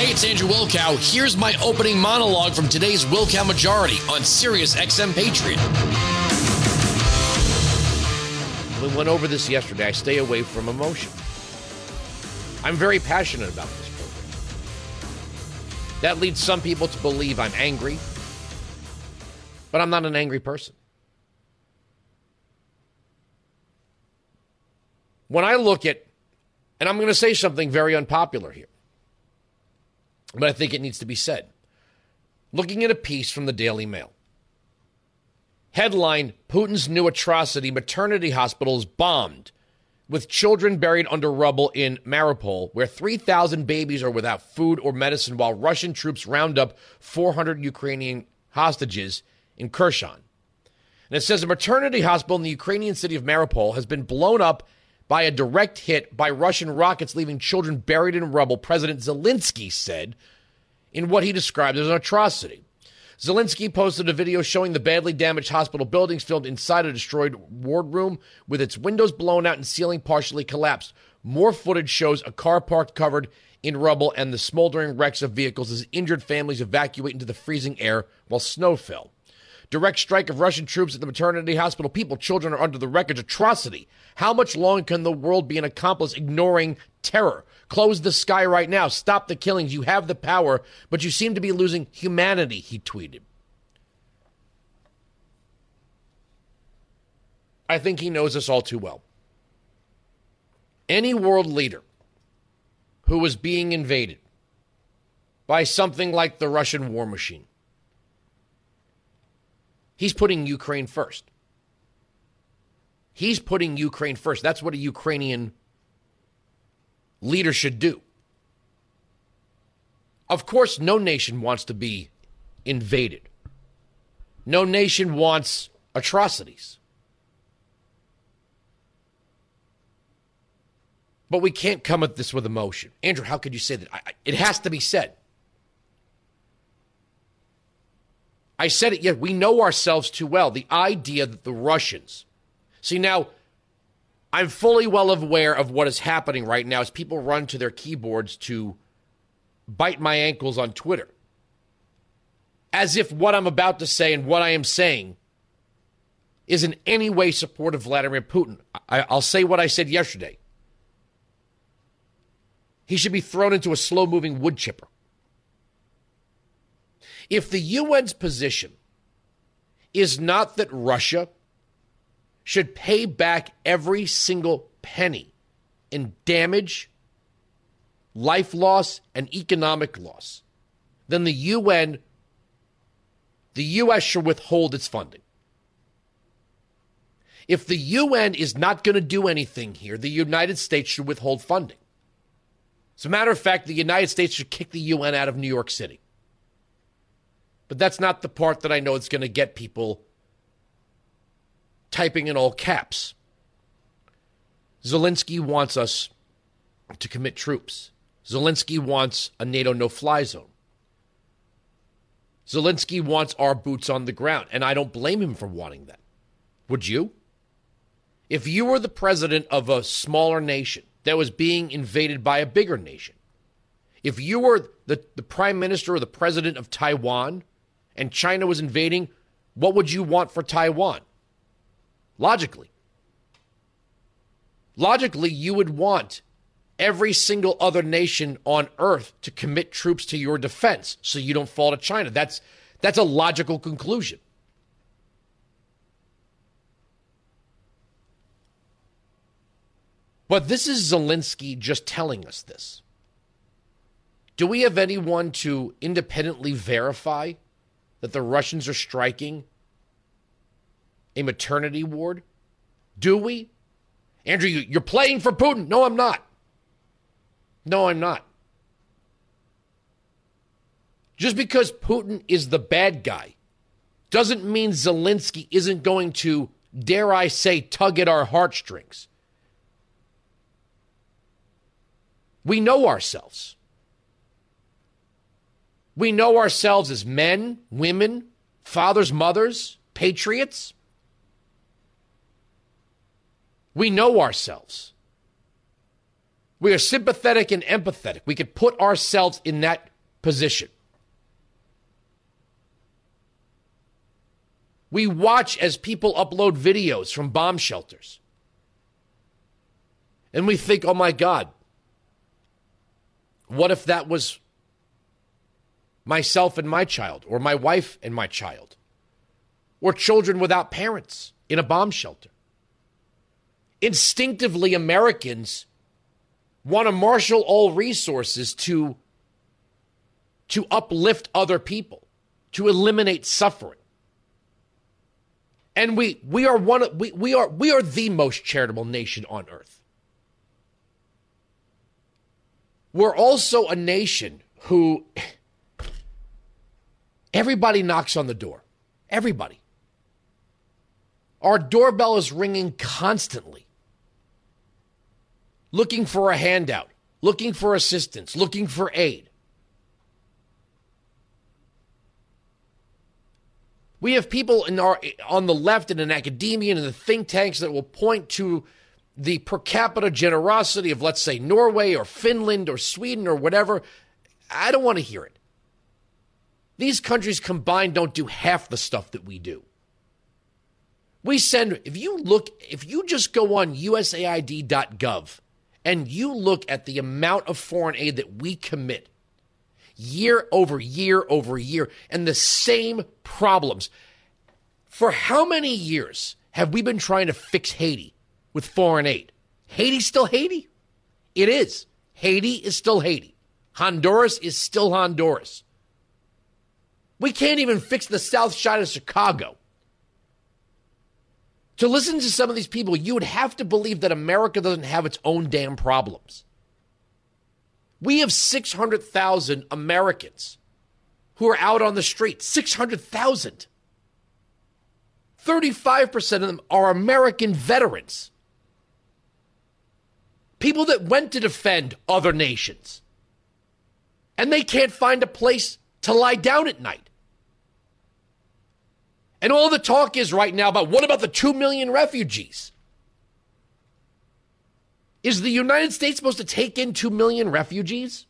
Hey, it's Andrew Wilkow. Here's my opening monologue from today's Wilkow Majority on Sirius XM Patriot. We went over this yesterday. I stay away from emotion. I'm very passionate about this program. That leads some people to believe I'm angry, but I'm not an angry person. When I look at, and I'm going to say something very unpopular here, but I think it needs to be said. Looking at a piece from the Daily Mail. Headline Putin's new atrocity maternity hospitals bombed with children buried under rubble in Mariupol, where 3,000 babies are without food or medicine while Russian troops round up 400 Ukrainian hostages in Kherson. And it says a maternity hospital in the Ukrainian city of Mariupol has been blown up by a direct hit by Russian rockets, leaving children buried in rubble, President Zelensky said in what he described as an atrocity. Zelensky posted a video showing the badly damaged hospital buildings filmed inside a destroyed wardroom with its windows blown out and ceiling partially collapsed. More footage shows a car parked covered in rubble and the smoldering wrecks of vehicles as injured families evacuate into the freezing air while snow fell. Direct strike of Russian troops at the maternity hospital. People, children are under the wreckage. Atrocity. How much longer can the world be an accomplice ignoring terror? Close the sky right now. Stop the killings. You have the power, but you seem to be losing humanity, he tweeted. I think he knows us all too well. Any world leader who was being invaded by something like the Russian war machine, he's putting Ukraine first. He's putting Ukraine first. That's what a Ukrainian leader should do. Of course, no nation wants to be invaded. No nation wants atrocities. But we can't come at this with emotion. Andrew, how could you say that? I, it has to be said. I said it, yet we know ourselves too well. The idea that the Russians, see now, I'm fully well aware of what is happening right now as people run to their keyboards to bite my ankles on Twitter. As if what I'm about to say and what I am saying is in any way support of Vladimir Putin. I, will say what I said yesterday. He should be thrown into a slow moving wood chipper. If the UN's position is not that Russia should pay back every single penny in damage, life loss, and economic loss, then the UN, the U.S. should withhold its funding. If the UN is not going to do anything here, the United States should withhold funding. As a matter of fact, the United States should kick the UN out of New York City. But that's not the part that I know is going to get people typing in all caps. Zelensky wants us to commit troops. Zelensky wants a NATO no fly zone. Zelensky wants our boots on the ground, and I don't blame him for wanting that. Would you? If you were the president of a smaller nation that was being invaded by a bigger nation, if you were the, the prime minister or the president of Taiwan and China was invading, what would you want for Taiwan? Logically. Logically, you would want every single other nation on earth to commit troops to your defense so you don't fall to China. That's that's a logical conclusion. But this is Zelensky just telling us this. Do we have anyone to independently verify that the Russians are striking a maternity ward? Do we? Andrew, you're playing for Putin. No, I'm not. No, I'm not. Just because Putin is the bad guy doesn't mean Zelensky isn't going to, dare I say, tug at our heartstrings. We know ourselves. We know ourselves as men, women, fathers, mothers, patriots. We know ourselves. We are sympathetic and empathetic. We could put ourselves in that position. We watch as people upload videos from bomb shelters. And we think, oh my God, what if that was myself and my child, or my wife and my child, or children without parents in a bomb shelter? Instinctively, Americans want to marshal all resources to, to uplift other people, to eliminate suffering. And we, we are one we, we are we are the most charitable nation on earth. We're also a nation who everybody knocks on the door. Everybody. Our doorbell is ringing constantly looking for a handout, looking for assistance, looking for aid. We have people in our on the left and in academia and in the think tanks that will point to the per capita generosity of let's say Norway or Finland or Sweden or whatever. I don't want to hear it. These countries combined don't do half the stuff that we do. We send if you look if you just go on usaid.gov and you look at the amount of foreign aid that we commit year over year over year and the same problems. For how many years have we been trying to fix Haiti with foreign aid? Haiti still Haiti? It is. Haiti is still Haiti. Honduras is still Honduras. We can't even fix the south side of Chicago. To listen to some of these people, you would have to believe that America doesn't have its own damn problems. We have 600,000 Americans who are out on the street. 600,000. 35% of them are American veterans. People that went to defend other nations. And they can't find a place to lie down at night. And all the talk is right now about what about the 2 million refugees? Is the United States supposed to take in 2 million refugees?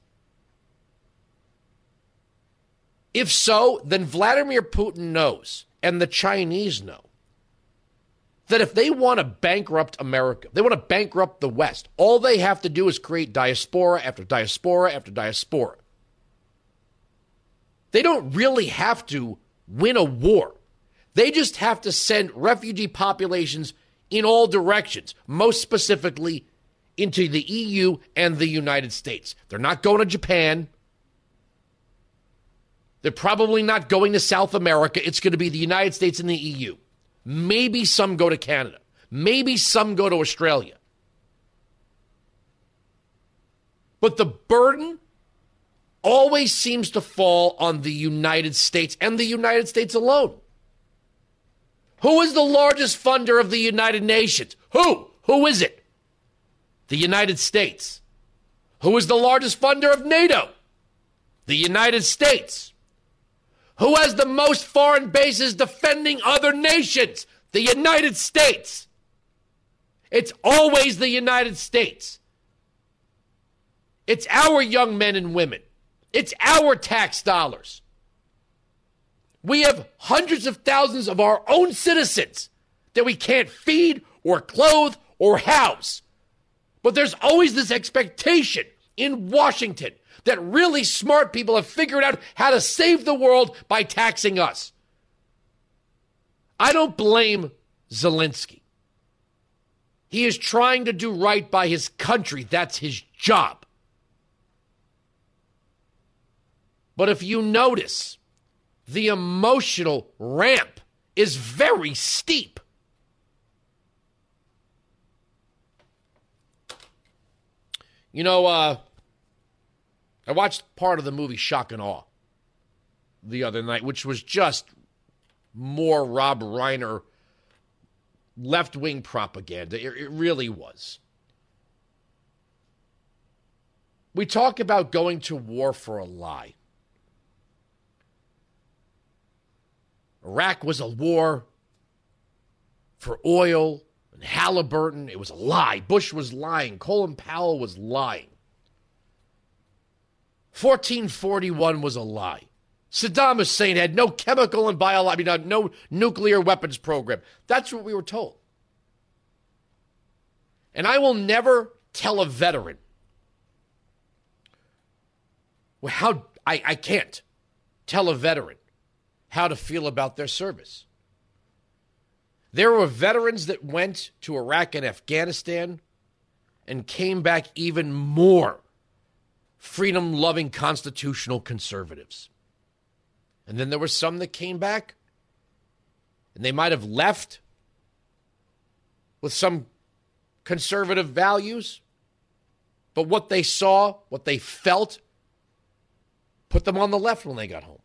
If so, then Vladimir Putin knows, and the Chinese know, that if they want to bankrupt America, they want to bankrupt the West, all they have to do is create diaspora after diaspora after diaspora. They don't really have to win a war. They just have to send refugee populations in all directions, most specifically into the EU and the United States. They're not going to Japan. They're probably not going to South America. It's going to be the United States and the EU. Maybe some go to Canada. Maybe some go to Australia. But the burden always seems to fall on the United States and the United States alone. Who is the largest funder of the United Nations? Who? Who is it? The United States. Who is the largest funder of NATO? The United States. Who has the most foreign bases defending other nations? The United States. It's always the United States. It's our young men and women. It's our tax dollars. We have hundreds of thousands of our own citizens that we can't feed or clothe or house. But there's always this expectation in Washington that really smart people have figured out how to save the world by taxing us. I don't blame Zelensky. He is trying to do right by his country. That's his job. But if you notice, the emotional ramp is very steep. You know, uh, I watched part of the movie Shock and Awe the other night, which was just more Rob Reiner left wing propaganda. It, it, really was. We talk about going to war for a lie. Iraq was a war for oil and Halliburton. It was a lie. Bush was lying. Colin Powell was lying. 1441 was a lie. Saddam Hussein had no chemical and biological, I mean, uh, no nuclear weapons program. That's what we were told. And I will never tell a veteran well, how I, I can't tell a veteran how to feel about their service. There were veterans that went to Iraq and Afghanistan and came back even more freedom loving constitutional conservatives. And then there were some that came back and they might have left with some conservative values, but what they saw, what they felt, put them on the left when they got home.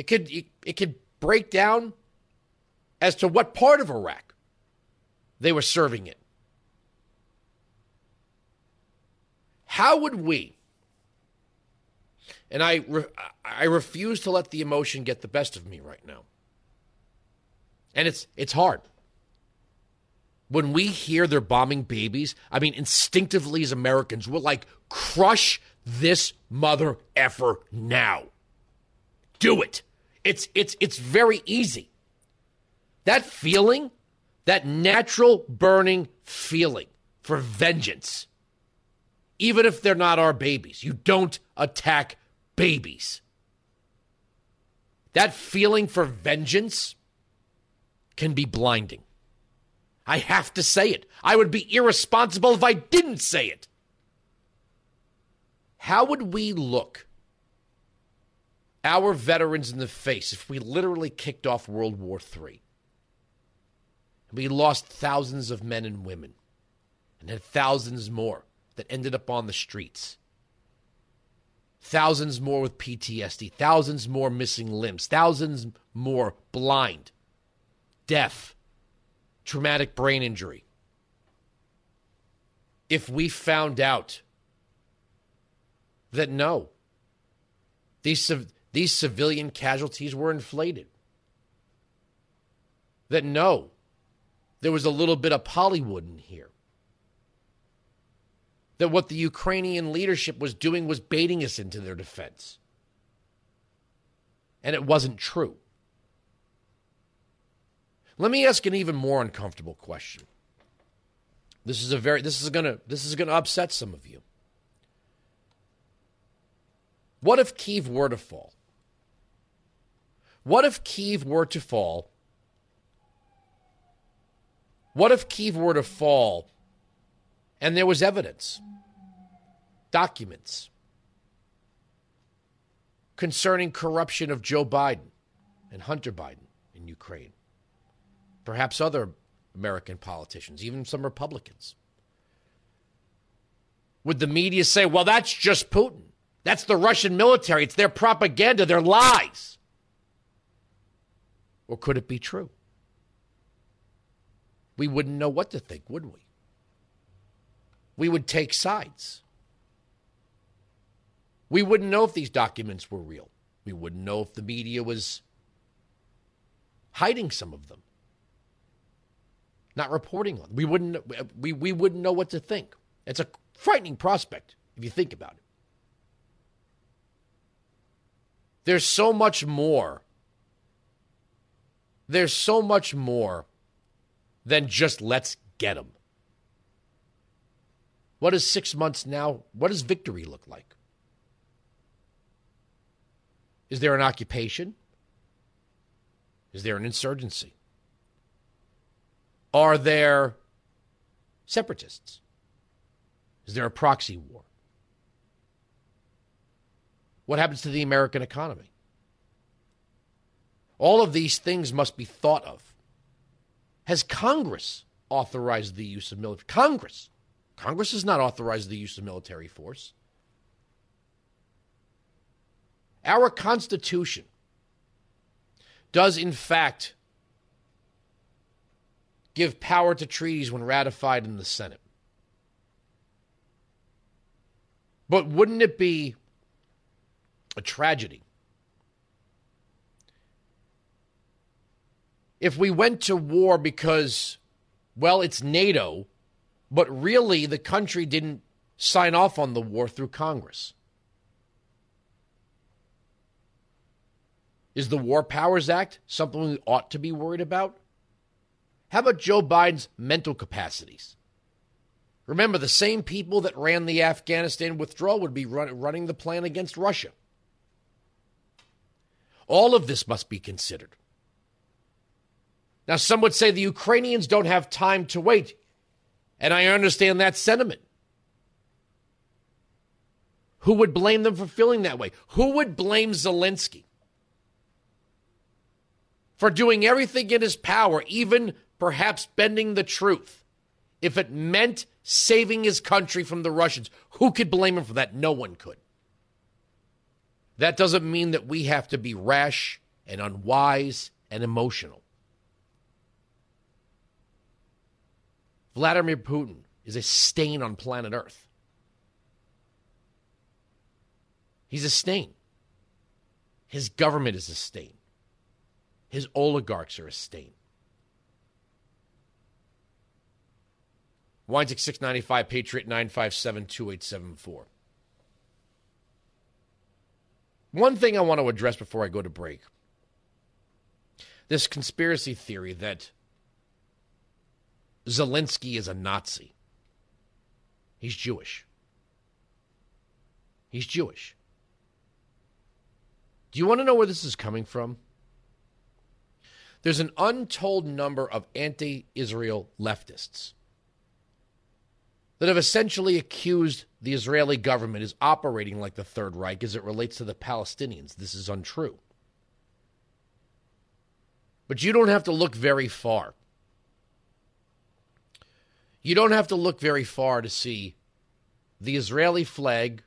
It could it could break down as to what part of Iraq they were serving it. How would we? And I re, I refuse to let the emotion get the best of me right now. And it's it's hard. When we hear they're bombing babies, I mean instinctively as Americans, we're like crush this mother effer now. Do it. It's it's it's very easy. That feeling, that natural burning feeling for vengeance, even if they're not our babies, you don't attack babies. That feeling for vengeance can be blinding. I have to say it. I would be irresponsible if I didn't say it. How would we look our veterans in the face if we literally kicked off World War III? We lost thousands of men and women and had thousands more that ended up on the streets. Thousands more with PTSD, thousands more missing limbs, thousands more blind, deaf, traumatic brain injury. If we found out that no, these, these civilian casualties were inflated. That no, there was a little bit of Hollywood in here. That what the Ukrainian leadership was doing was baiting us into their defense. And it wasn't true. Let me ask an even more uncomfortable question. This is a very this is going to this is going to upset some of you. What if Kiev were to fall? What if Kiev were to fall? What if Kiev were to fall and there was evidence, documents concerning corruption of Joe Biden and Hunter Biden in Ukraine? Perhaps other American politicians, even some Republicans. Would the media say, well, that's just Putin? That's the Russian military. It's their propaganda, their lies. Or could it be true? We wouldn't know what to think, would we? We would take sides. We wouldn't know if these documents were real. We wouldn't know if the media was hiding some of them, not reporting on. Them. We wouldn't. We we wouldn't know what to think. It's a frightening prospect if you think about it. There's so much more. There's so much more than just let's get them. What is six months now? What does victory look like? Is there an occupation? Is there an insurgency? Are there separatists? Is there a proxy war? What happens to the American economy? All of these things must be thought of. Has Congress authorized the use of military? Congress. Congress has not authorized the use of military force. Our Constitution does, in fact, give power to treaties when ratified in the Senate. But wouldn't it be a tragedy. If we went to war because, well, it's NATO, but really the country didn't sign off on the war through Congress? Is the War Powers Act something we ought to be worried about? How about Joe Biden's mental capacities? Remember, the same people that ran the Afghanistan withdrawal would be run, running the plan against Russia. All of this must be considered. Now, some would say the Ukrainians don't have time to wait, and I understand that sentiment. Who would blame them for feeling that way? Who would blame Zelensky for doing everything in his power, even perhaps bending the truth, if it meant saving his country from the Russians? Who could blame him for that? No one could. That doesn't mean that we have to be rash and unwise and emotional. Vladimir Putin is a stain on planet Earth. He's a stain. His government is a stain. His oligarchs are a stain. Weinzig 695, Patriot 957 2874. One thing I want to address before I go to break this conspiracy theory that Zelensky is a Nazi. He's Jewish. He's Jewish. Do you want to know where this is coming from? There's an untold number of anti Israel leftists that have essentially accused the Israeli government is operating like the Third Reich as it relates to the Palestinians. This is untrue. But you don't have to look very far. You don't have to look very far to see the Israeli flag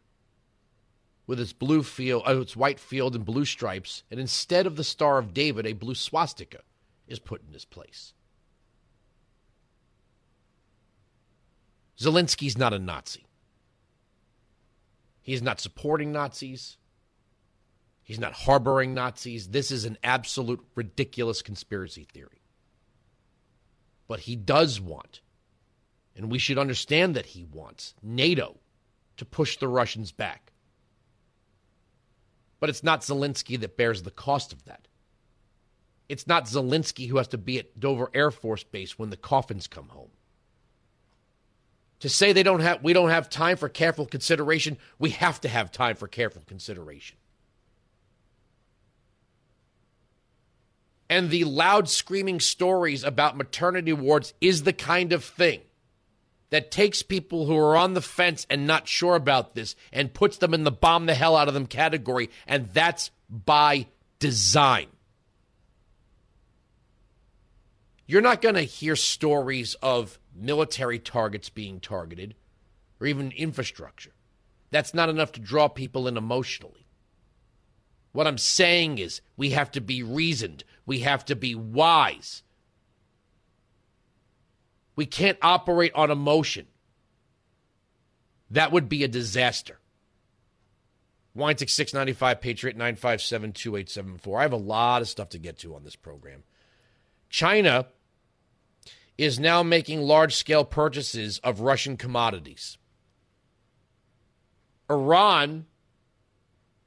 with its blue field, uh, its white field and blue stripes, and instead of the Star of David, a blue swastika is put in its place. Zelensky's not a Nazi. He's not supporting Nazis. He's not harboring Nazis. This is an absolute ridiculous conspiracy theory. But he does want, and we should understand that he wants, NATO to push the Russians back. But it's not Zelensky that bears the cost of that. It's not Zelensky who has to be at Dover Air Force Base when the coffins come home. To say they don't have we don't have time for careful consideration, we have to have time for careful consideration. And the loud screaming stories about maternity wards is the kind of thing that takes people who are on the fence and not sure about this and puts them in the bomb the hell out of them category. And that's by design. You're not going to hear stories of military targets being targeted or even infrastructure. That's not enough to draw people in emotionally. What I'm saying is we have to be reasoned, we have to be wise. We can't operate on emotion. That would be a disaster. Weinzig 695 Patriot 957 2874. I have a lot of stuff to get to on this program. China is now making large scale purchases of Russian commodities. Iran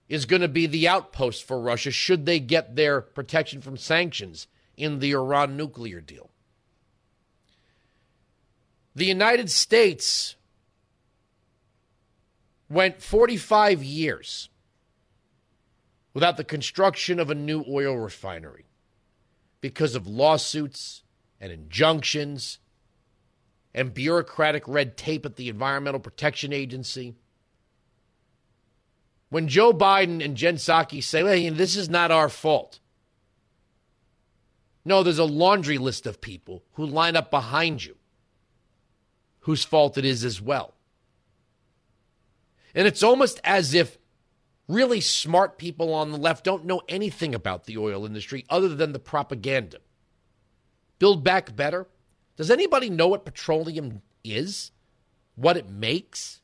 is going to be the outpost for Russia should they get their protection from sanctions in the Iran nuclear deal. The United States went 45 years without the construction of a new oil refinery because of lawsuits and injunctions and bureaucratic red tape at the Environmental Protection Agency. When Joe Biden and Jen Psaki say, hey, this is not our fault. No, there's a laundry list of people who line up behind you whose fault it is as well. And it's almost as if really smart people on the left don't know anything about the oil industry other than the propaganda. Build back better. Does anybody know what petroleum is? What it makes?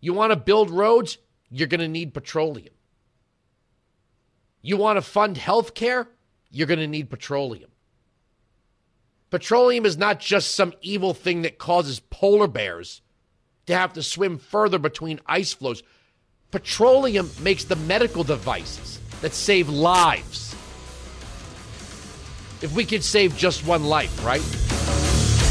You want to build roads? You're going to need petroleum. You want to fund health care? you're going to need petroleum. Petroleum is not just some evil thing that causes polar bears to have to swim further between ice floes. Petroleum makes the medical devices that save lives. If we could save just one life, right?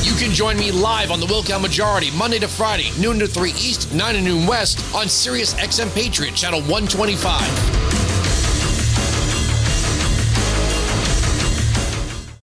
You can join me live on the Wilkow Majority, Monday to Friday, noon to 3 East, 9 to noon West, on Sirius XM Patriot, Channel 125.